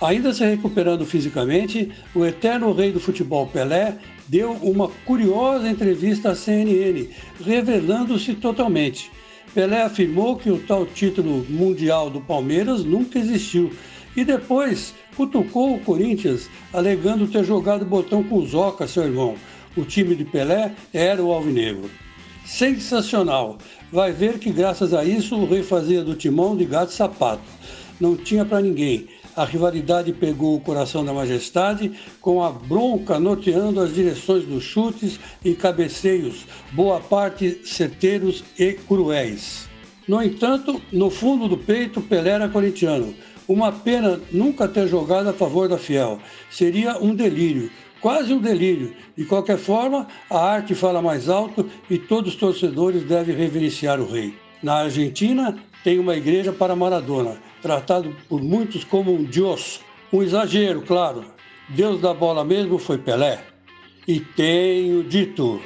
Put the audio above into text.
Ainda se recuperando fisicamente, o eterno rei do futebol Pelé deu uma curiosa entrevista à CNN, revelando-se totalmente. Pelé afirmou que o tal título mundial do Palmeiras nunca existiu e depois cutucou o Corinthians, alegando ter jogado botão com o Zoca, seu irmão. O time de Pelé era o Alvinegro. Sensacional! Vai ver que graças a isso o rei fazia do timão de gato sapato. Não tinha para ninguém. A rivalidade pegou o coração da majestade, com a bronca norteando as direções dos chutes e cabeceios, boa parte certeiros e cruéis. No entanto, no fundo do peito, Pelé era corintiano. Uma pena nunca ter jogado a favor da Fiel. Seria um delírio, quase um delírio. De qualquer forma, a arte fala mais alto e todos os torcedores devem reverenciar o rei. Na Argentina, tem uma igreja para Maradona, tratado por muitos como um Deus. Um exagero, claro. Deus da bola mesmo foi Pelé. E tenho dito.